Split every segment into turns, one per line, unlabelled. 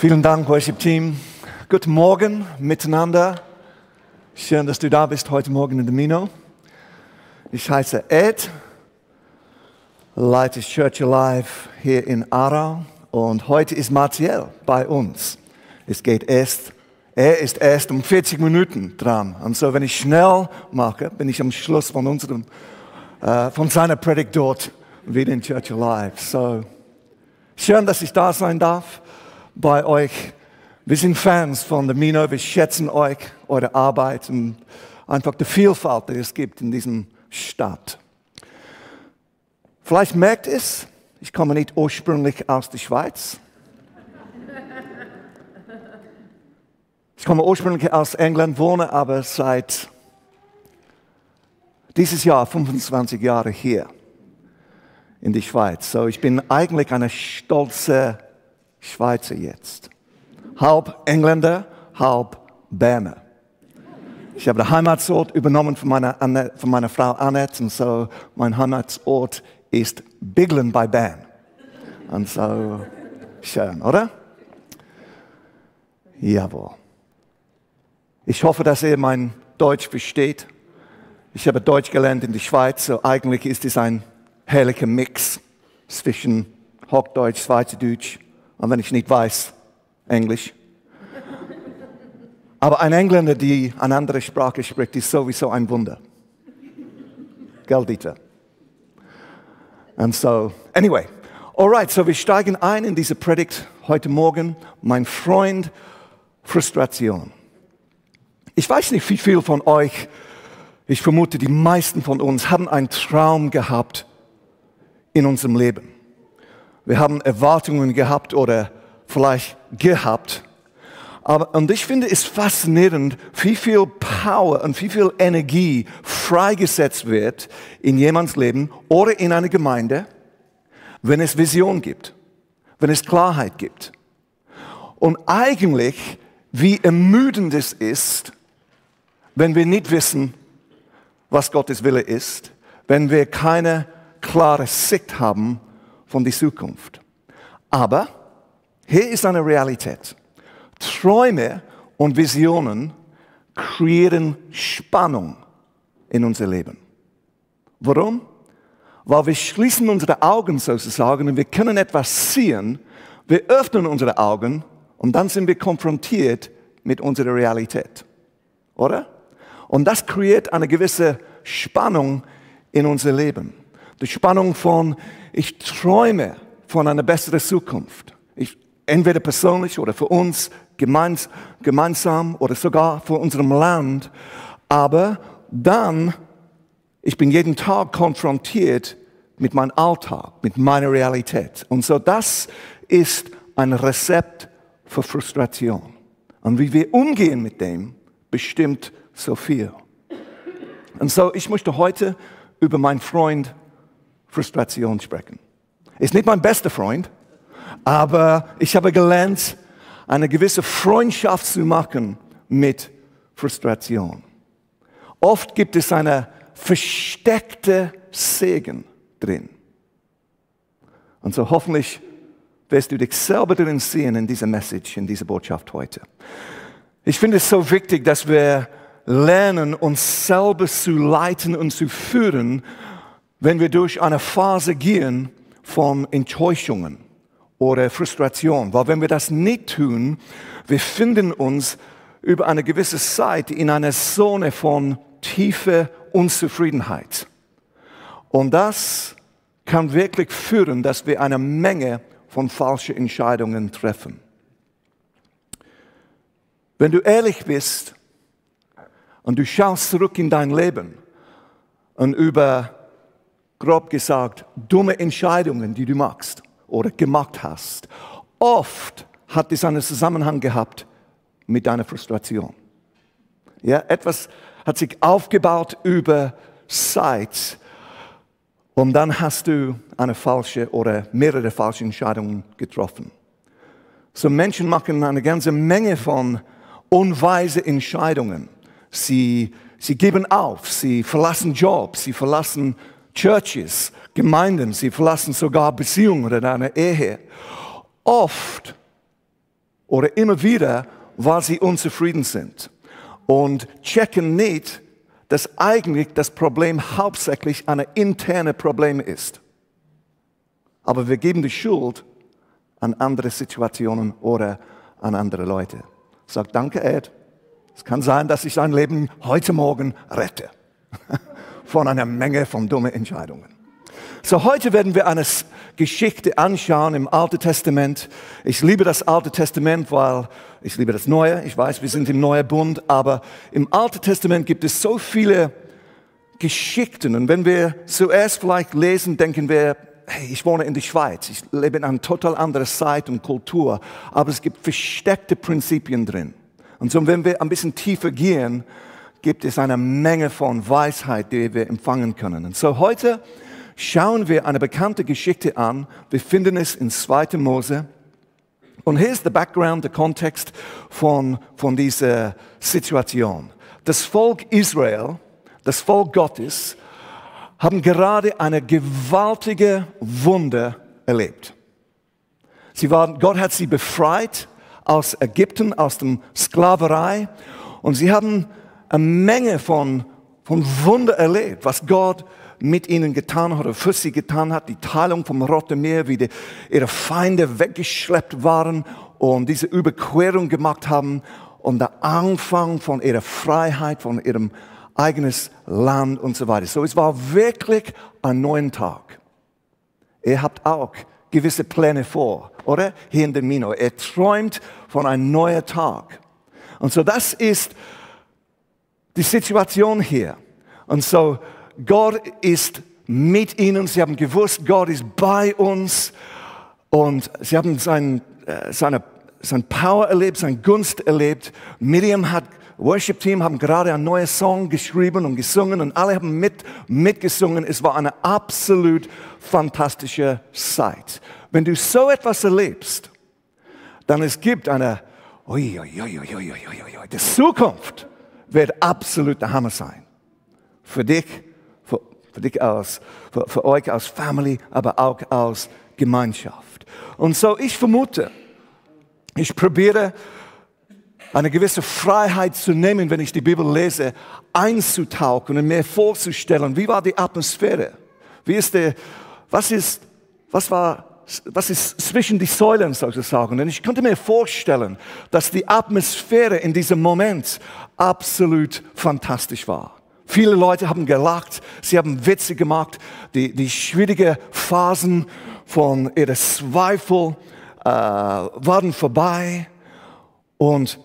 Vielen Dank, Worship Team. Guten Morgen miteinander. Schön, dass du da bist heute Morgen in Domino. Ich heiße Ed, leite Church Alive hier in Aarau und heute ist Martial bei uns. Es geht erst, er ist erst um 40 Minuten dran. Und so, wenn ich schnell mache, bin ich am Schluss von unserem, äh, von seiner Predigt dort wieder in Church Alive. So, schön, dass ich da sein darf bei euch. Wir sind Fans von der Mino, wir schätzen euch, eure Arbeit und einfach die Vielfalt, die es gibt in diesem Stadt. Vielleicht merkt es, ich komme nicht ursprünglich aus der Schweiz. Ich komme ursprünglich aus England, wohne aber seit dieses Jahr 25 Jahre hier in die Schweiz. So, ich bin eigentlich eine stolze Schweizer jetzt. Halb Engländer, halb Berner. Ich habe den Heimatsort übernommen von meiner, von meiner Frau Annette und so mein Heimatsort ist Biglen bei Bern. Und so schön, oder? Jawohl. Ich hoffe, dass ihr mein Deutsch versteht. Ich habe Deutsch gelernt in der Schweiz, so eigentlich ist es ein herrlicher Mix zwischen Hochdeutsch, Schweizerdeutsch und wenn ich nicht weiß, Englisch. Aber ein Engländer, der eine andere Sprache spricht, ist sowieso ein Wunder. Gell, Dieter? And so, anyway. Alright, so wir steigen ein in diese Predigt heute Morgen. Mein Freund, Frustration. Ich weiß nicht, wie viel von euch, ich vermute, die meisten von uns haben einen Traum gehabt in unserem Leben. Wir haben Erwartungen gehabt oder vielleicht gehabt. Aber, und ich finde es faszinierend, wie viel Power und wie viel Energie freigesetzt wird in jemands Leben oder in einer Gemeinde, wenn es Vision gibt, wenn es Klarheit gibt. Und eigentlich, wie ermüdend es ist, wenn wir nicht wissen, was Gottes Wille ist, wenn wir keine klare Sicht haben von der Zukunft. Aber hier ist eine Realität. Träume und Visionen kreieren Spannung in unser Leben. Warum? Weil wir schließen unsere Augen sozusagen und wir können etwas sehen. Wir öffnen unsere Augen und dann sind wir konfrontiert mit unserer Realität. Oder? Und das kreiert eine gewisse Spannung in unser Leben. Die Spannung von, ich träume von einer besseren Zukunft. Ich, entweder persönlich oder für uns gemeins, gemeinsam oder sogar für unserem Land. Aber dann, ich bin jeden Tag konfrontiert mit meinem Alltag, mit meiner Realität. Und so das ist ein Rezept für Frustration. Und wie wir umgehen mit dem, bestimmt so viel. Und so, ich möchte heute über meinen Freund Frustration sprechen. Ist nicht mein bester Freund, aber ich habe gelernt, eine gewisse Freundschaft zu machen mit Frustration. Oft gibt es eine versteckte Segen drin. Und so hoffentlich wirst du dich selber drin sehen in dieser Message, in dieser Botschaft heute. Ich finde es so wichtig, dass wir lernen, uns selber zu leiten und zu führen, wenn wir durch eine Phase gehen von Enttäuschungen oder Frustration. Weil wenn wir das nicht tun, wir finden uns über eine gewisse Zeit in einer Zone von tiefer Unzufriedenheit. Und das kann wirklich führen, dass wir eine Menge von falschen Entscheidungen treffen. Wenn du ehrlich bist und du schaust zurück in dein Leben und über grob gesagt, dumme Entscheidungen, die du machst oder gemacht hast. Oft hat es einen Zusammenhang gehabt mit deiner Frustration. Ja, etwas hat sich aufgebaut über Zeit und dann hast du eine falsche oder mehrere falsche Entscheidungen getroffen. So Menschen machen eine ganze Menge von unweise Entscheidungen. Sie, sie geben auf, sie verlassen Jobs, sie verlassen Churches, Gemeinden, sie verlassen sogar Beziehungen oder eine Ehe. Oft oder immer wieder, weil sie unzufrieden sind und checken nicht, dass eigentlich das Problem hauptsächlich ein internes Problem ist. Aber wir geben die Schuld an andere Situationen oder an andere Leute. Sag danke, Ed. Es kann sein, dass ich dein Leben heute Morgen rette. Von einer Menge von dummen Entscheidungen. So, heute werden wir eine Geschichte anschauen im Alten Testament. Ich liebe das Alte Testament, weil ich liebe das Neue. Ich weiß, wir sind im Neuen Bund, aber im Alten Testament gibt es so viele Geschichten. Und wenn wir zuerst vielleicht lesen, denken wir, hey, ich wohne in der Schweiz, ich lebe in einer total anderen Zeit und Kultur, aber es gibt versteckte Prinzipien drin. Und so, wenn wir ein bisschen tiefer gehen, gibt es eine Menge von Weisheit, die wir empfangen können. Und so heute schauen wir eine bekannte Geschichte an. Wir finden es in 2. Mose. Und hier ist der Background, der Kontext von, von dieser Situation. Das Volk Israel, das Volk Gottes, haben gerade eine gewaltige Wunder erlebt. Sie waren, Gott hat sie befreit aus Ägypten, aus der Sklaverei. Und sie haben eine Menge von, von Wunder erlebt, was Gott mit ihnen getan hat oder für sie getan hat. Die Teilung vom Roten Meer, wie die, ihre Feinde weggeschleppt waren und diese Überquerung gemacht haben und der Anfang von ihrer Freiheit, von ihrem eigenes Land und so weiter. So, es war wirklich ein neuer Tag. Ihr habt auch gewisse Pläne vor, oder? Hier in dem Mino. Er träumt von einem neuen Tag. Und so, das ist die Situation hier. Und so, Gott ist mit ihnen. Sie haben gewusst, Gott ist bei uns. Und sie haben sein, äh, seine, sein Power erlebt, seine Gunst erlebt. Miriam hat Worship Team haben gerade einen neuen Song geschrieben und gesungen und alle haben mit, mitgesungen. Es war eine absolut fantastische Zeit. Wenn du so etwas erlebst, dann es gibt eine, ui, ui, ui, ui, ui, ui, ui, die Zukunft wird absolut der Hammer sein. Für dich, für, für dich als, für, für euch als Family, aber auch als Gemeinschaft. Und so, ich vermute, ich probiere, eine gewisse Freiheit zu nehmen, wenn ich die Bibel lese, einzutauchen und mir vorzustellen, wie war die Atmosphäre? Wie ist der, was ist, was war, was ist zwischen die Säulen sozusagen? Und ich konnte mir vorstellen, dass die Atmosphäre in diesem Moment absolut fantastisch war. Viele Leute haben gelacht, sie haben Witze gemacht, die, die schwierigen Phasen von ihrer Zweifel äh, waren vorbei und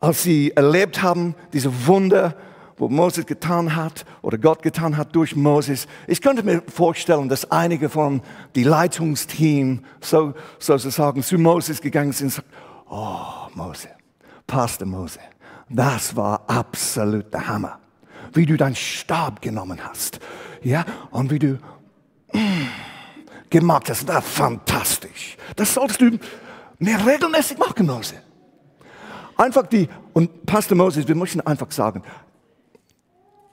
als sie erlebt haben, diese Wunder, wo Moses getan hat oder Gott getan hat durch Moses. Ich könnte mir vorstellen, dass einige von die Leitungsteam so, sozusagen zu Moses gegangen sind. und sagen, Oh, Mose, Pastor Mose, das war absolut der Hammer. Wie du deinen Stab genommen hast, ja, und wie du mm, gemacht hast, das war fantastisch. Das solltest du mehr regelmäßig machen, Mose. Einfach die, und Pastor Moses, wir möchten einfach sagen,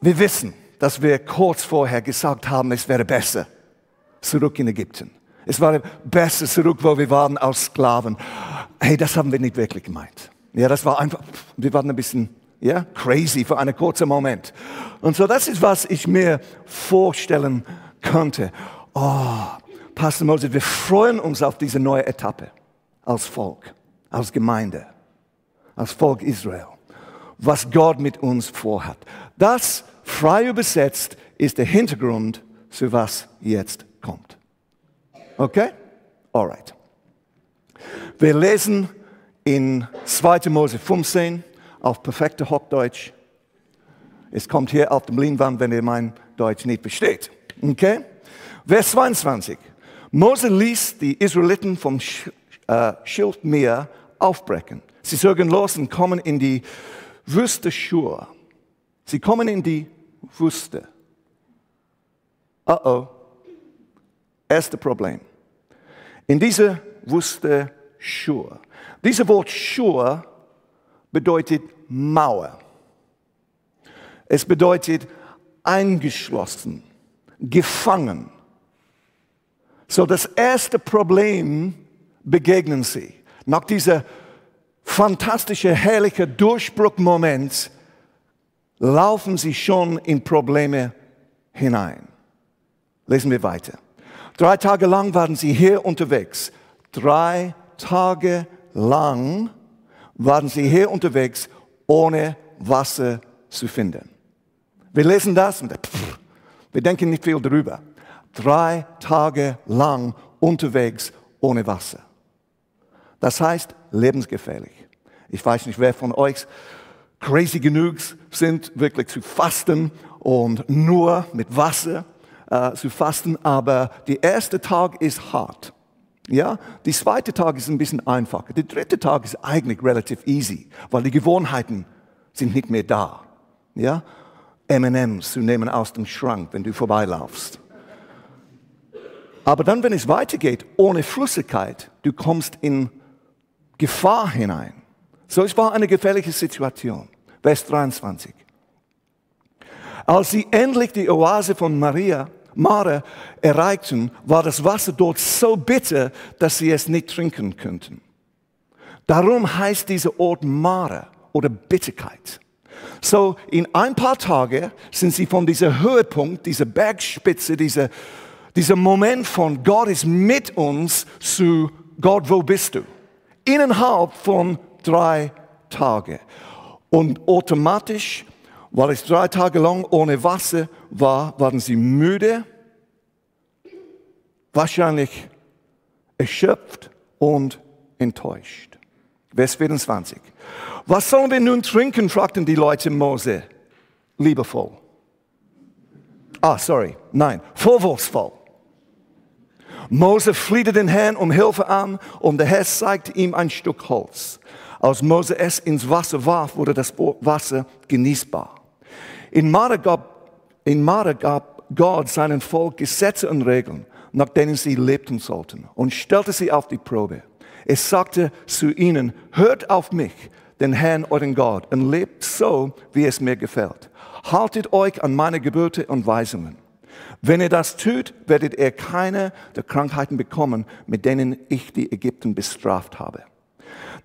wir wissen, dass wir kurz vorher gesagt haben, es wäre besser zurück in Ägypten. Es wäre besser zurück, wo wir waren als Sklaven. Hey, das haben wir nicht wirklich gemeint. Ja, das war einfach, wir waren ein bisschen, ja, crazy für einen kurzen Moment. Und so, das ist, was ich mir vorstellen könnte. Oh, Pastor Moses, wir freuen uns auf diese neue Etappe als Volk, als Gemeinde als Volk Israel, was Gott mit uns vorhat. Das, frei übersetzt, ist der Hintergrund, zu was jetzt kommt. Okay? Alright. Wir lesen in 2. Mose 15 auf perfekte Hochdeutsch. Es kommt hier auf dem Leinwand, wenn ihr mein Deutsch nicht versteht. Okay? Vers 22. Mose ließ die Israeliten vom äh, Schildmeer aufbrechen Sie zogen los und kommen in die Wüste Schur. Sie kommen in die Wüste. Uh oh. Erste Problem. In dieser Wüste Schur. Dieses Wort Schur bedeutet Mauer. Es bedeutet eingeschlossen, gefangen. So das erste Problem begegnen sie. Nach dieser fantastischer, herrlicher Durchbruchmoment laufen sie schon in Probleme hinein. Lesen wir weiter. Drei Tage lang waren sie hier unterwegs. Drei Tage lang waren sie hier unterwegs, ohne Wasser zu finden. Wir lesen das und wir denken nicht viel darüber. Drei Tage lang unterwegs ohne Wasser. Das heißt lebensgefährlich. Ich weiß nicht, wer von euch crazy genug sind, wirklich zu fasten und nur mit Wasser äh, zu fasten, aber der erste Tag ist hart. Ja, der zweite Tag ist ein bisschen einfacher. Der dritte Tag ist eigentlich relativ easy, weil die Gewohnheiten sind nicht mehr da. Ja, M&M's zu nehmen aus dem Schrank, wenn du vorbeilaufst. Aber dann, wenn es weitergeht, ohne Flüssigkeit, du kommst in Gefahr hinein. So, es war eine gefährliche Situation. Vers 23. Als sie endlich die Oase von Maria, Mare erreichten, war das Wasser dort so bitter, dass sie es nicht trinken könnten. Darum heißt dieser Ort Mare oder Bitterkeit. So, in ein paar Tagen sind sie von dieser Höhepunkt, dieser Bergspitze, dieser, dieser Moment von Gott ist mit uns zu Gott, wo bist du? Innerhalb von drei Tagen. Und automatisch, weil es drei Tage lang ohne Wasser war, waren sie müde, wahrscheinlich erschöpft und enttäuscht. Vers 24. Was sollen wir nun trinken? fragten die Leute Mose. Liebevoll. Ah, sorry. Nein, vorwurfsvoll. Mose flieht den Herrn um Hilfe an und der Herr zeigte ihm ein Stück Holz. Als Mose es ins Wasser warf, wurde das Wasser genießbar. In Mara gab, in Mara gab Gott seinen Volk Gesetze und Regeln, nach denen sie lebten sollten, und stellte sie auf die Probe. Es sagte zu ihnen, hört auf mich, den Herrn euren Gott, und lebt so, wie es mir gefällt. Haltet euch an meine Gebote und Weisungen. Wenn ihr das tut, werdet ihr keine der Krankheiten bekommen, mit denen ich die Ägypten bestraft habe.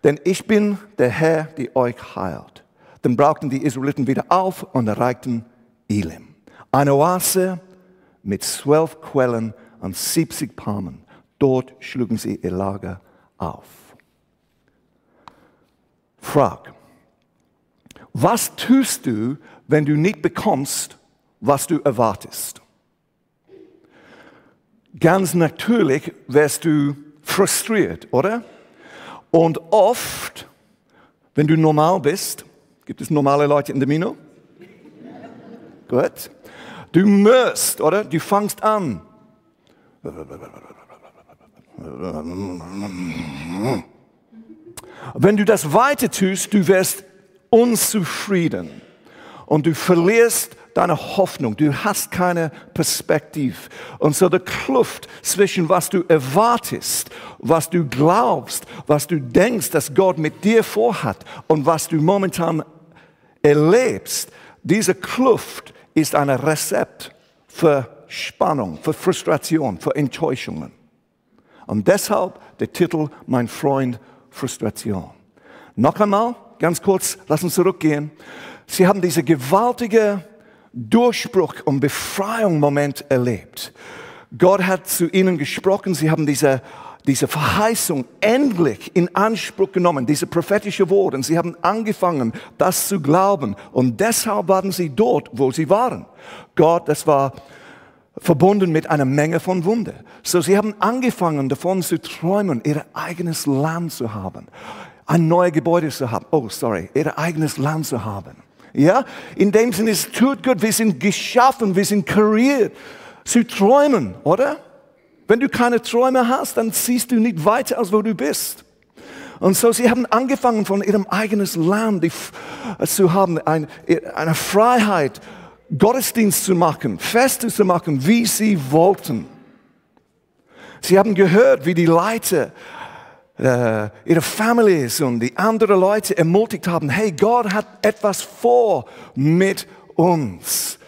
Denn ich bin der Herr, der euch heilt. Dann brauchten die Israeliten wieder auf und erreichten Elim. Eine Oase mit zwölf Quellen und 70 Palmen. Dort schlugen sie ihr Lager auf. Frag, was tust du, wenn du nicht bekommst, was du erwartest? Ganz natürlich wärst du frustriert, oder? Und oft, wenn du normal bist, gibt es normale Leute in der Mino? Gut. Du musst, oder? Du fangst an. Wenn du das weiter tust, du wirst unzufrieden und du verlierst deine Hoffnung, du hast keine Perspektive. Und so der Kluft zwischen was du erwartest, was du glaubst, was du denkst, dass Gott mit dir vorhat und was du momentan erlebst, diese Kluft ist ein Rezept für Spannung, für Frustration, für Enttäuschungen. Und deshalb der Titel Mein Freund Frustration. Noch einmal, ganz kurz, lass uns zurückgehen. Sie haben diese gewaltige Durchbruch und Befreiung-Moment erlebt. Gott hat zu ihnen gesprochen, sie haben diese, diese Verheißung endlich in Anspruch genommen, diese prophetische Worte. Sie haben angefangen, das zu glauben. Und deshalb waren sie dort, wo sie waren. Gott, das war verbunden mit einer Menge von Wunder. So, sie haben angefangen, davon zu träumen, ihr eigenes Land zu haben. Ein neues Gebäude zu haben. Oh, sorry, ihr eigenes Land zu haben. Ja, in dem Sinne, es tut gut, wir sind geschaffen, wir sind kreiert zu träumen, oder? Wenn du keine Träume hast, dann siehst du nicht weiter, als wo du bist. Und so, sie haben angefangen, von ihrem eigenen Land zu haben, eine, Freiheit, Gottesdienst zu machen, Feste zu machen, wie sie wollten. Sie haben gehört, wie die Leiter äh, ihre Families und die anderen Leute ermutigt haben, hey, Gott hat etwas vor mit uns.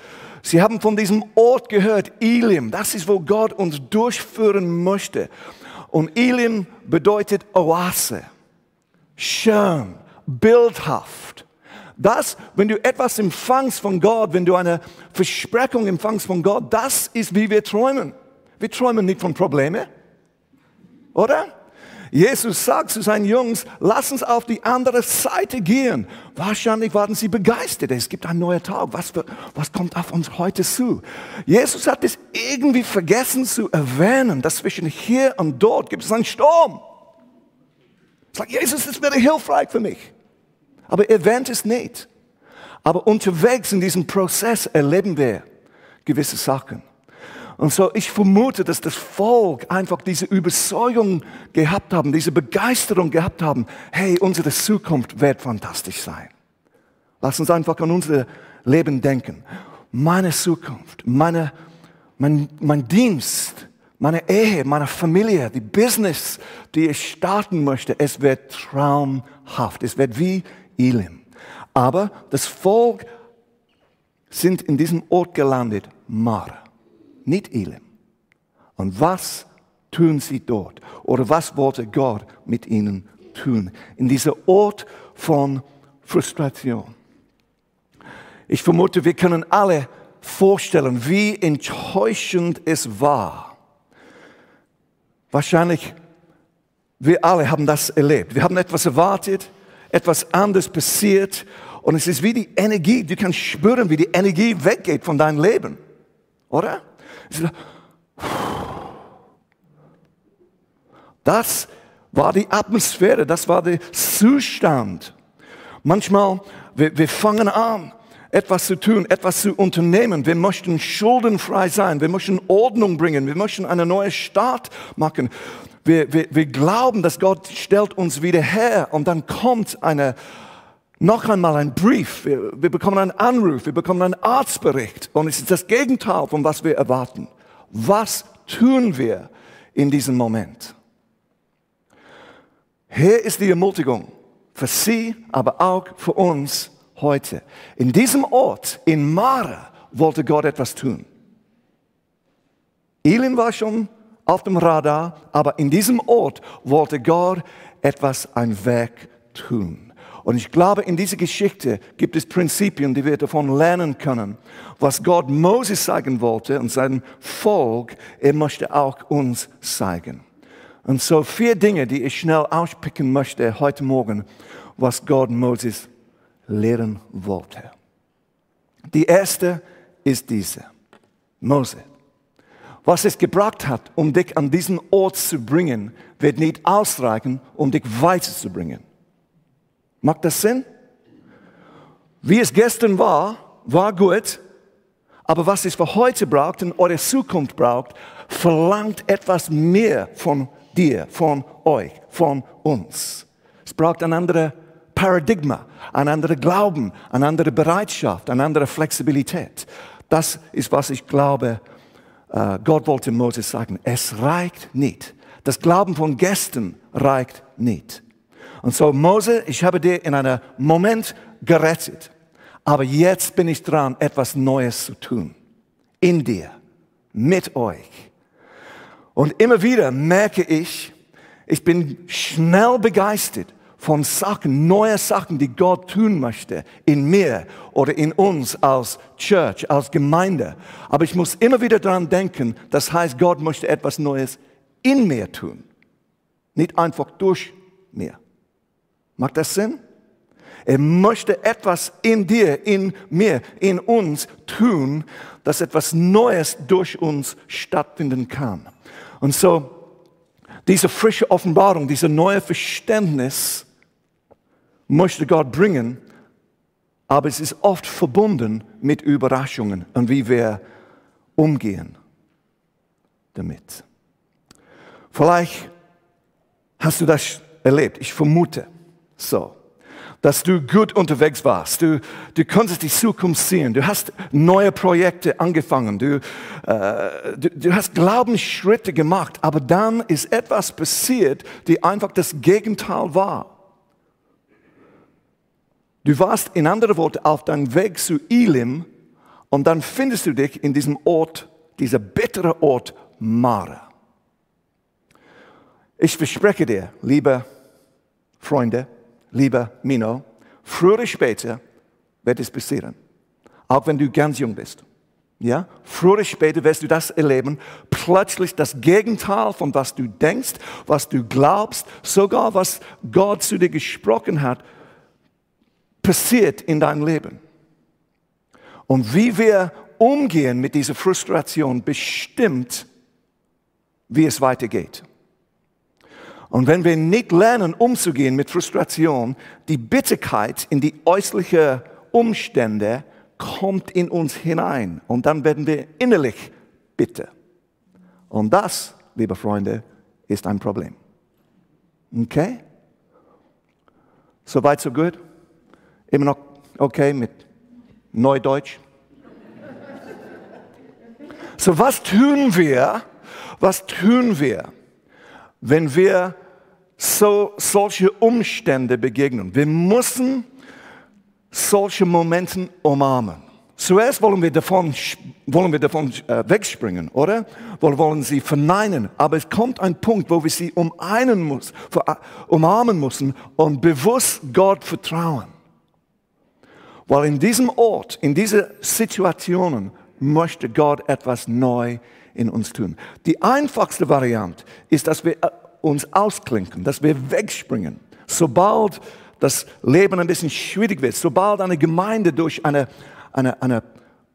Sie haben von diesem Ort gehört, Elim, das ist, wo Gott uns durchführen möchte. Und Elim bedeutet Oase, schön, bildhaft. Das, wenn du etwas empfangst von Gott, wenn du eine Versprechung empfangst von Gott, das ist, wie wir träumen. Wir träumen nicht von Problemen, oder? Jesus sagt zu seinen Jungs, lass uns auf die andere Seite gehen. Wahrscheinlich waren sie begeistert. Es gibt einen neuen Tag. Was, für, was kommt auf uns heute zu? Jesus hat es irgendwie vergessen zu erwähnen, dass zwischen hier und dort gibt es einen Sturm. Sagt Jesus, das wäre hilfreich für mich. Aber er erwähnt es nicht. Aber unterwegs in diesem Prozess erleben wir gewisse Sachen. Und so, ich vermute, dass das Volk einfach diese Überzeugung gehabt haben, diese Begeisterung gehabt haben. Hey, unsere Zukunft wird fantastisch sein. Lass uns einfach an unser Leben denken. Meine Zukunft, meine, mein, mein Dienst, meine Ehe, meine Familie, die Business, die ich starten möchte, es wird traumhaft. Es wird wie Elim. Aber das Volk sind in diesem Ort gelandet, Mara nicht Elim. Und was tun sie dort? Oder was wollte Gott mit ihnen tun? In dieser Ort von Frustration. Ich vermute, wir können alle vorstellen, wie enttäuschend es war. Wahrscheinlich, wir alle haben das erlebt. Wir haben etwas erwartet, etwas anderes passiert und es ist wie die Energie, du kannst spüren, wie die Energie weggeht von deinem Leben. Oder? Das war die Atmosphäre, das war der Zustand. Manchmal, wir, wir fangen an, etwas zu tun, etwas zu unternehmen. Wir möchten schuldenfrei sein, wir möchten Ordnung bringen, wir möchten eine neue Start machen. Wir, wir, wir glauben, dass Gott stellt uns wieder her und dann kommt eine, noch einmal ein Brief, wir, wir bekommen einen Anruf, wir bekommen einen Arztbericht und es ist das Gegenteil von was wir erwarten. Was tun wir in diesem Moment? Hier ist die Ermutigung für Sie, aber auch für uns heute. In diesem Ort, in Mara, wollte Gott etwas tun. Elin war schon auf dem Radar, aber in diesem Ort wollte Gott etwas, ein Werk tun. Und ich glaube, in dieser Geschichte gibt es Prinzipien, die wir davon lernen können. Was Gott Moses sagen wollte und seinem Volk, er möchte auch uns zeigen. Und so vier Dinge, die ich schnell auspicken möchte heute Morgen, was Gott Moses lehren wollte. Die erste ist diese. Mose. Was es gebracht hat, um dich an diesen Ort zu bringen, wird nicht ausreichen, um dich weiterzubringen. Macht das Sinn? Wie es gestern war, war gut, aber was es für heute braucht und eure Zukunft braucht, verlangt etwas mehr von dir, von euch, von uns. Es braucht ein anderes Paradigma, ein anderer Glauben, eine andere Bereitschaft, eine andere Flexibilität. Das ist, was ich glaube, äh, Gott wollte Moses sagen. Es reicht nicht. Das Glauben von gestern reicht nicht. Und so, Mose, ich habe dir in einem Moment gerettet. Aber jetzt bin ich dran, etwas Neues zu tun. In dir. Mit euch. Und immer wieder merke ich, ich bin schnell begeistert von Sachen, neue Sachen, die Gott tun möchte in mir oder in uns als Church, als Gemeinde. Aber ich muss immer wieder daran denken, das heißt, Gott möchte etwas Neues in mir tun, nicht einfach durch mir. Macht das Sinn? Er möchte etwas in dir, in mir, in uns tun, dass etwas Neues durch uns stattfinden kann. Und so, diese frische Offenbarung, diese neue Verständnis möchte Gott bringen, aber es ist oft verbunden mit Überraschungen und wie wir umgehen damit. Vielleicht hast du das erlebt, ich vermute so, dass du gut unterwegs warst. Du, du konntest die Zukunft sehen. Du hast neue Projekte angefangen. Du, äh, du, du hast Glaubensschritte gemacht. Aber dann ist etwas passiert, die einfach das Gegenteil war. Du warst in anderen Worten auf deinem Weg zu Elim und dann findest du dich in diesem Ort, dieser bittere Ort Mara. Ich verspreche dir, liebe Freunde, lieber Mino, früher oder später wird es passieren. Auch wenn du ganz jung bist. Ja, früher oder später wirst du das erleben. Plötzlich das Gegenteil von was du denkst, was du glaubst, sogar was Gott zu dir gesprochen hat, passiert in deinem Leben. Und wie wir umgehen mit dieser Frustration bestimmt, wie es weitergeht. Und wenn wir nicht lernen, umzugehen mit Frustration, die Bitterkeit in die äußerlichen Umstände kommt in uns hinein und dann werden wir innerlich bitter. Und das, liebe Freunde, ist ein Problem. Okay? Soweit, so gut? Immer noch okay mit Neudeutsch? So, was tun wir? Was tun wir, wenn wir so solche Umstände begegnen? Wir müssen solche Momente umarmen. Zuerst wollen wir davon, wollen wir davon äh, wegspringen, oder? Wir wollen sie verneinen. Aber es kommt ein Punkt, wo wir sie umeinen muss, umarmen müssen und bewusst Gott vertrauen. Weil in diesem Ort, in diesen Situationen, möchte Gott etwas neu in uns tun. Die einfachste Variante ist, dass wir äh, uns ausklinken, dass wir wegspringen. Sobald das Leben ein bisschen schwierig wird, sobald eine Gemeinde durch eine, eine, eine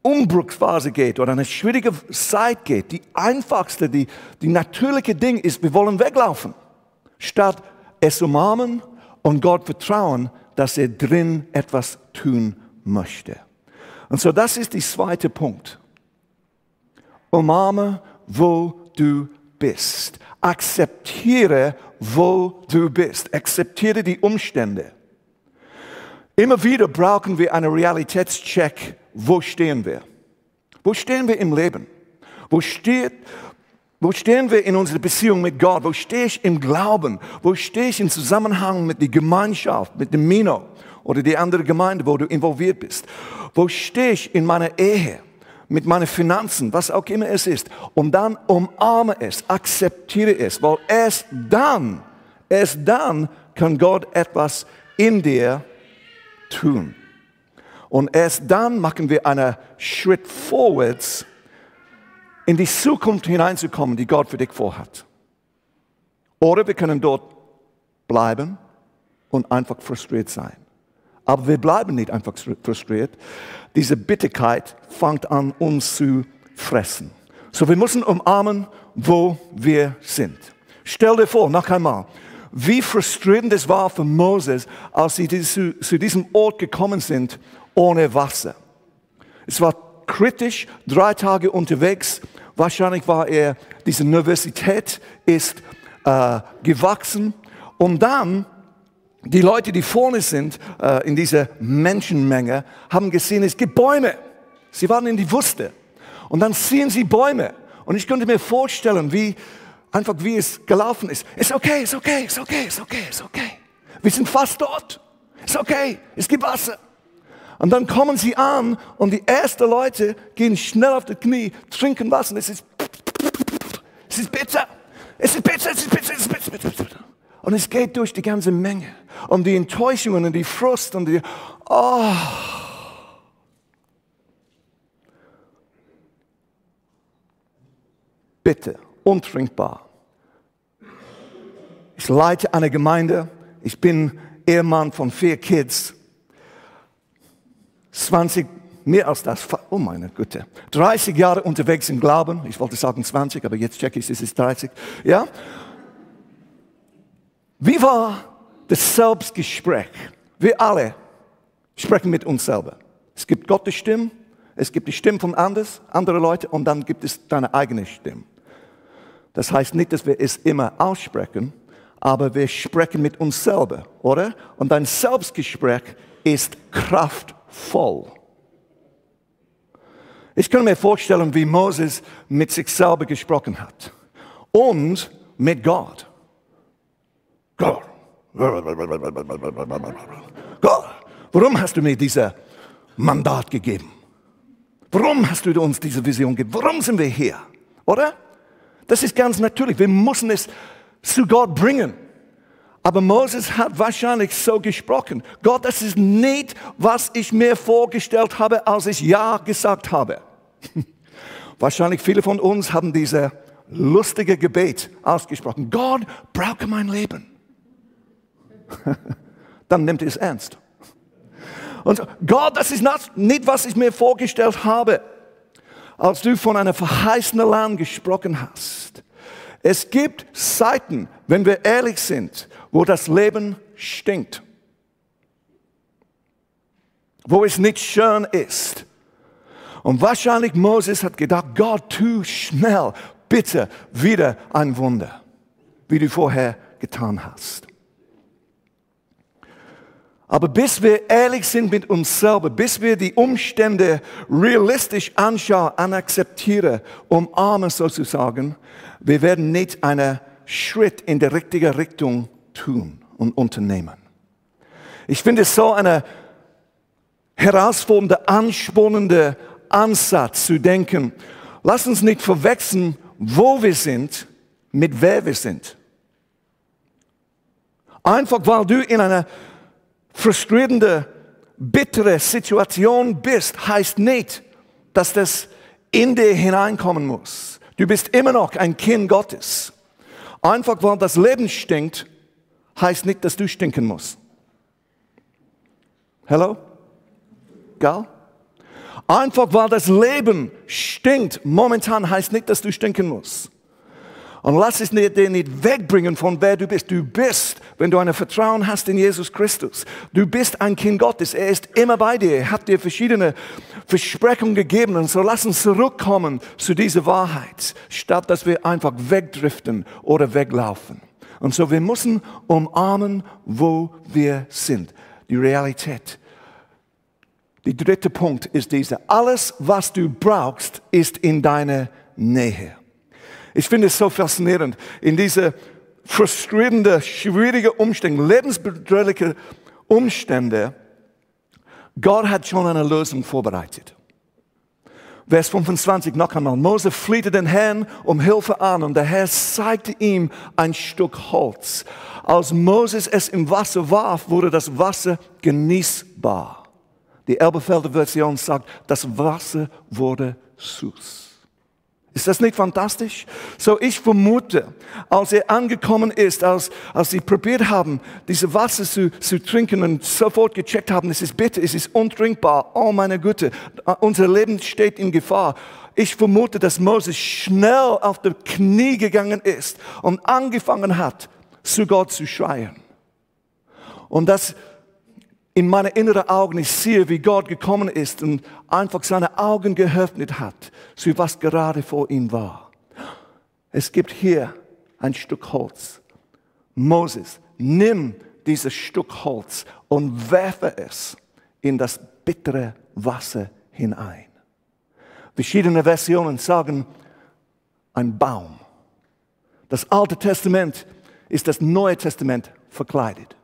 Umbruchsphase geht oder eine schwierige Zeit geht, die einfachste, die, die natürliche Ding ist, wir wollen weglaufen, statt es umarmen und Gott vertrauen, dass er drin etwas tun möchte. Und so, das ist der zweite Punkt. Umarme, wo du bist. Akzeptiere, wo du bist. Akzeptiere die Umstände. Immer wieder brauchen wir einen Realitätscheck. Wo stehen wir? Wo stehen wir im Leben? Wo, steht, wo stehen wir in unserer Beziehung mit Gott? Wo stehe ich im Glauben? Wo stehe ich im Zusammenhang mit der Gemeinschaft, mit dem Mino oder die andere Gemeinde, wo du involviert bist? Wo stehe ich in meiner Ehe? Mit meinen Finanzen, was auch immer es ist. Und dann umarme es, akzeptiere es, weil erst dann, erst dann kann Gott etwas in dir tun. Und erst dann machen wir einen Schritt vorwärts, in die Zukunft hineinzukommen, die Gott für dich vorhat. Oder wir können dort bleiben und einfach frustriert sein. Aber wir bleiben nicht einfach frustriert. Diese Bitterkeit fängt an, uns zu fressen. So, wir müssen umarmen, wo wir sind. Stell dir vor, noch einmal, wie frustrierend es war für Moses, als sie zu, zu diesem Ort gekommen sind, ohne Wasser. Es war kritisch, drei Tage unterwegs. Wahrscheinlich war er, diese Universität ist äh, gewachsen. Und dann, die Leute, die vorne sind äh, in dieser Menschenmenge, haben gesehen, es gibt Bäume. Sie waren in die Wüste. Und dann sehen sie Bäume. Und ich könnte mir vorstellen, wie einfach wie es gelaufen ist. Ist okay, ist okay, ist okay, ist okay, ist okay. Wir sind fast dort. Ist okay, es gibt Wasser. Und dann kommen sie an und die ersten Leute gehen schnell auf die Knie, trinken Wasser. Es ist, es ist bitter. Es ist bitter, es ist bitter, es ist bitter, bitter, bitter. Und es geht durch die ganze Menge. Um die Enttäuschungen und die Frust und die, oh. Bitte, untrinkbar. Ich leite eine Gemeinde. Ich bin Ehemann von vier Kids. 20, mehr als das, oh meine Güte, 30 Jahre unterwegs im Glauben. Ich wollte sagen 20, aber jetzt checke ich, es ist 30. Ja? Wie war das Selbstgespräch? Wir alle sprechen mit uns selber. Es gibt Gottes Stimme, es gibt die Stimme von anders, andere Leute und dann gibt es deine eigene Stimme. Das heißt nicht, dass wir es immer aussprechen, aber wir sprechen mit uns selber, oder? Und dein Selbstgespräch ist kraftvoll. Ich kann mir vorstellen, wie Moses mit sich selber gesprochen hat und mit Gott. Gott, warum hast du mir dieses Mandat gegeben? Warum hast du uns diese Vision gegeben? Warum sind wir hier? Oder? Das ist ganz natürlich. Wir müssen es zu Gott bringen. Aber Moses hat wahrscheinlich so gesprochen. Gott, das ist nicht, was ich mir vorgestellt habe, als ich Ja gesagt habe. wahrscheinlich viele von uns haben diese lustige Gebet ausgesprochen. Gott, brauche mein Leben. Dann nimmt es ernst. Und Gott, das ist nicht, was ich mir vorgestellt habe, als du von einer verheißenen Land gesprochen hast. Es gibt Zeiten, wenn wir ehrlich sind, wo das Leben stinkt, wo es nicht schön ist. Und wahrscheinlich Moses hat gedacht, Gott, tu schnell, bitte wieder ein Wunder, wie du vorher getan hast. Aber bis wir ehrlich sind mit uns selber, bis wir die Umstände realistisch anschauen, akzeptieren, umarmen sozusagen, wir werden nicht einen Schritt in die richtige Richtung tun und unternehmen. Ich finde es so eine herausfordernde, anspornende Ansatz zu denken, lass uns nicht verwechseln, wo wir sind, mit wer wir sind. Einfach weil du in einer frustrierende, bittere Situation bist, heißt nicht, dass das in dir hineinkommen muss. Du bist immer noch ein Kind Gottes. Einfach weil das Leben stinkt, heißt nicht, dass du stinken musst. Hello? Gal? Einfach weil das Leben stinkt momentan, heißt nicht, dass du stinken musst. Und lass es dir nicht wegbringen von wer du bist. Du bist, wenn du ein Vertrauen hast in Jesus Christus, du bist ein Kind Gottes. Er ist immer bei dir. Er hat dir verschiedene Versprechungen gegeben. Und so lass uns zurückkommen zu dieser Wahrheit, statt dass wir einfach wegdriften oder weglaufen. Und so wir müssen umarmen, wo wir sind. Die Realität. Der dritte Punkt ist dieser. Alles, was du brauchst, ist in deiner Nähe. Ich finde es so faszinierend, in diese frustrierende, schwierige Umstände, lebensbedrohliche Umstände, Gott hat schon eine Lösung vorbereitet. Vers 25 noch einmal. Mose flehte den Herrn um Hilfe an und der Herr zeigte ihm ein Stück Holz. Als Moses es im Wasser warf, wurde das Wasser genießbar. Die Elberfelder Version sagt, das Wasser wurde süß. Ist das nicht fantastisch? So, ich vermute, als er angekommen ist, als, als sie probiert haben, diese Wasser zu, zu trinken und sofort gecheckt haben, es ist bitter, es ist untrinkbar, oh meine Güte, unser Leben steht in Gefahr. Ich vermute, dass Moses schnell auf die Knie gegangen ist und angefangen hat, zu Gott zu schreien. Und das in meine inneren Augen, ich sehe, wie Gott gekommen ist und einfach seine Augen geöffnet hat, zu was gerade vor ihm war. Es gibt hier ein Stück Holz. Moses, nimm dieses Stück Holz und werfe es in das bittere Wasser hinein. Verschiedene Versionen sagen, ein Baum. Das Alte Testament ist das Neue Testament verkleidet.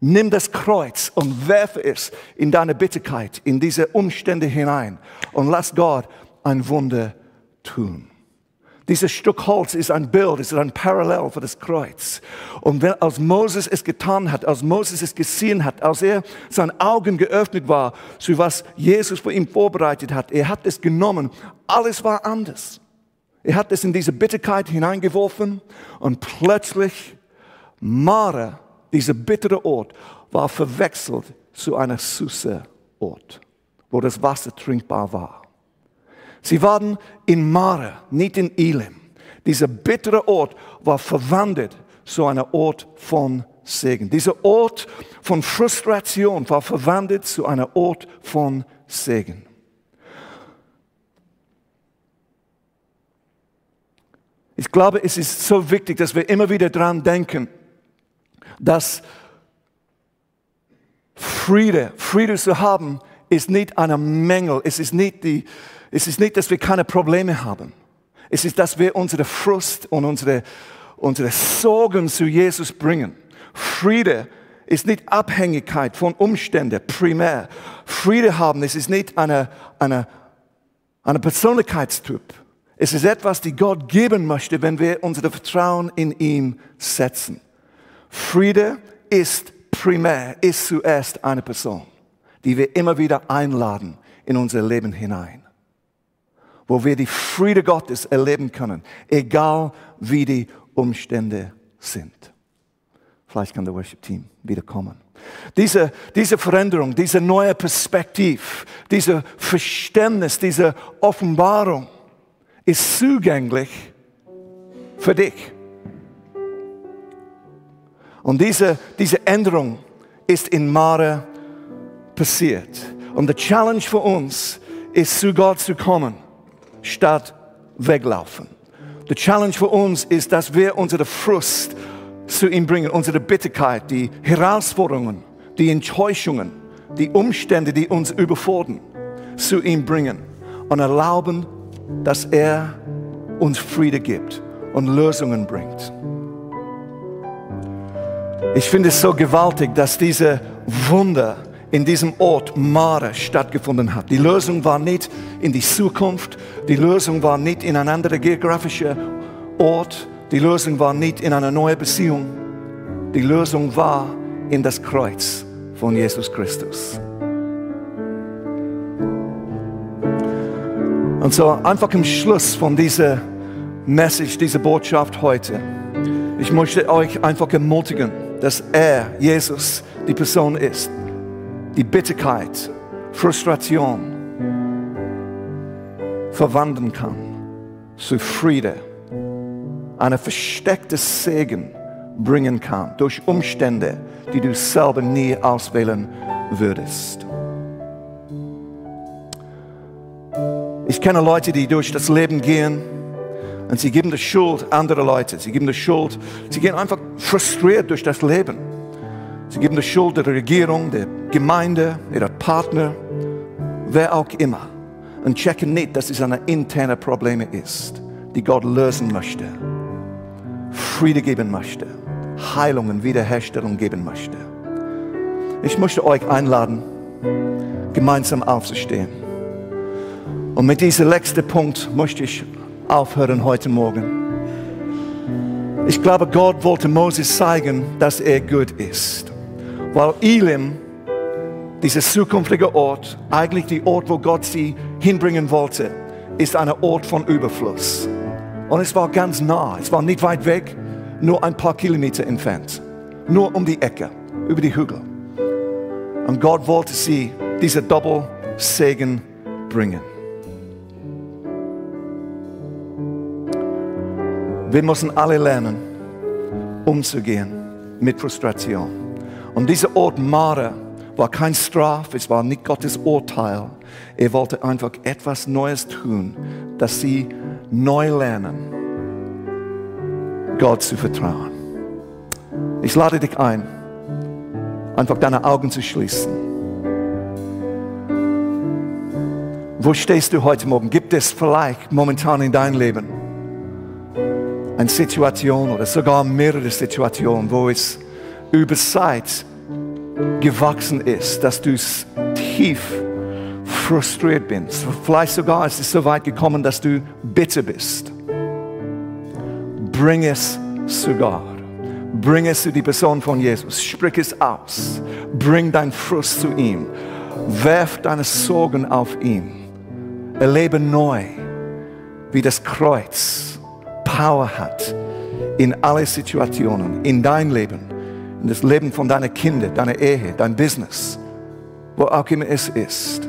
Nimm das Kreuz und werfe es in deine Bitterkeit, in diese Umstände hinein und lass Gott ein Wunder tun. Dieses Stück Holz ist ein Bild, ist ein Parallel für das Kreuz. Und wenn, als Moses es getan hat, als Moses es gesehen hat, als er seine Augen geöffnet war, zu was Jesus für ihn vorbereitet hat, er hat es genommen, alles war anders. Er hat es in diese Bitterkeit hineingeworfen und plötzlich Mara dieser bittere Ort war verwechselt zu einer süßen Ort, wo das Wasser trinkbar war. Sie waren in Mare, nicht in Elim. Dieser bittere Ort war verwandelt zu einer Ort von Segen. Dieser Ort von Frustration war verwandelt zu einer Ort von Segen. Ich glaube, es ist so wichtig, dass wir immer wieder dran denken, dass Friede, Friede zu haben, ist nicht ein Mängel. Es ist nicht, die, es ist nicht, dass wir keine Probleme haben. Es ist, dass wir unsere Frust und unsere, unsere Sorgen zu Jesus bringen. Friede ist nicht Abhängigkeit von Umständen primär. Friede haben, es ist nicht eine, eine, eine Persönlichkeitstyp. Es ist etwas, die Gott geben möchte, wenn wir unser Vertrauen in ihn setzen. Friede ist primär, ist zuerst eine Person, die wir immer wieder einladen in unser Leben hinein. Wo wir die Friede Gottes erleben können, egal wie die Umstände sind. Vielleicht kann der Worship-Team wiederkommen. Diese, diese Veränderung, diese neue Perspektiv, diese Verständnis, diese Offenbarung ist zugänglich für dich. Und diese, diese Änderung ist in Mare passiert. Und die Challenge für uns ist, zu Gott zu kommen, statt weglaufen. Die Challenge für uns ist, dass wir unsere Frust zu ihm bringen, unsere Bitterkeit, die Herausforderungen, die Enttäuschungen, die Umstände, die uns überfordern, zu ihm bringen und erlauben, dass er uns Friede gibt und Lösungen bringt. Ich finde es so gewaltig, dass diese Wunder in diesem Ort Mare stattgefunden hat. Die Lösung war nicht in die Zukunft, die Lösung war nicht in ein anderer geografischer Ort, die Lösung war nicht in einer neuen Beziehung, die Lösung war in das Kreuz von Jesus Christus. Und so einfach im Schluss von dieser Message, dieser Botschaft heute, ich möchte euch einfach ermutigen, dass er, Jesus, die Person ist, die Bitterkeit, Frustration verwandeln kann zu Friede, eine versteckte Segen bringen kann durch Umstände, die du selber nie auswählen würdest. Ich kenne Leute, die durch das Leben gehen und sie geben die Schuld anderen Leute. Sie geben die Schuld, sie gehen einfach frustriert durch das Leben. Sie geben die Schuld der Regierung, der Gemeinde, ihrer Partner, wer auch immer. Und checken nicht, dass es eine interne Probleme ist, die Gott lösen möchte. Friede geben möchte. Heilungen, Wiederherstellung geben möchte. Ich möchte euch einladen, gemeinsam aufzustehen. Und mit diesem letzten Punkt möchte ich aufhören heute Morgen. Ich glaube, Gott wollte Moses zeigen, dass er gut ist. Weil Elim, dieser zukünftige Ort, eigentlich der Ort, wo Gott sie hinbringen wollte, ist ein Ort von Überfluss. Und es war ganz nah, es war nicht weit weg, nur ein paar Kilometer entfernt. Nur um die Ecke, über die Hügel. Und Gott wollte sie diese Doppelsegen bringen. Wir müssen alle lernen, umzugehen mit Frustration. Und dieser Ort Mare war kein Straf, es war nicht Gottes Urteil. Er wollte einfach etwas Neues tun, dass sie neu lernen, Gott zu vertrauen. Ich lade dich ein, einfach deine Augen zu schließen. Wo stehst du heute Morgen? Gibt es vielleicht momentan in deinem Leben eine Situation oder sogar mehrere Situationen, wo es über Zeit gewachsen ist, dass du tief frustriert bist. Vielleicht sogar ist es so weit gekommen, dass du bitter bist. Bring es zu Gott. Bring es zu die Person von Jesus. Sprich es aus. Bring dein Frust zu ihm. Werf deine Sorgen auf ihn. Erlebe neu, wie das Kreuz Power hat in alle Situationen, in dein Leben, in das Leben von deinen Kindern, deiner Ehe, dein Business, wo auch immer es ist,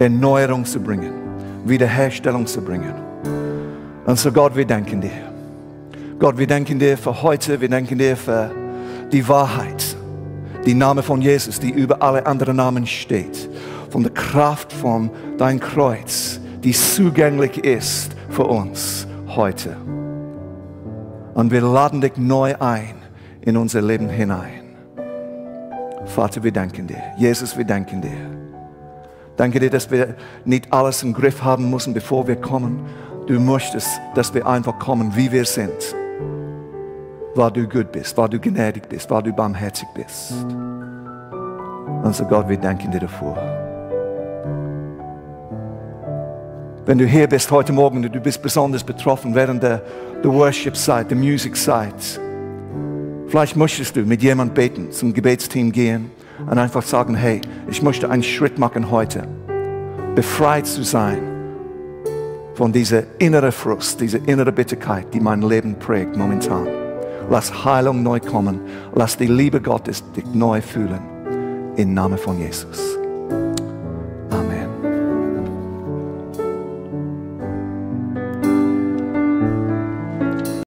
Erneuerung zu bringen, Wiederherstellung zu bringen. Und so Gott, wir danken dir. Gott, wir danken dir für heute, wir danken dir für die Wahrheit, die Name von Jesus, die über alle anderen Namen steht, von der Kraft von dein Kreuz, die zugänglich ist für uns heute. Und wir laden dich neu ein in unser Leben hinein. Vater, wir danken dir. Jesus, wir danken dir. Danke dir, dass wir nicht alles im Griff haben müssen, bevor wir kommen. Du möchtest, dass wir einfach kommen, wie wir sind. Weil du gut bist, weil du gnädig bist, weil du barmherzig bist. Und so Gott, wir danken dir dafür. Wenn du hier bist heute Morgen und du bist besonders betroffen während der, der Worship-Zeit, der Music-Zeit, Vielleicht möchtest du mit jemand beten, zum Gebetsteam gehen und einfach sagen, hey, ich möchte einen Schritt machen heute, befreit zu sein von dieser inneren Frust, dieser inneren Bitterkeit, die mein Leben prägt momentan. Lass Heilung neu kommen. Lass die Liebe Gottes dich neu fühlen. Im Namen von Jesus.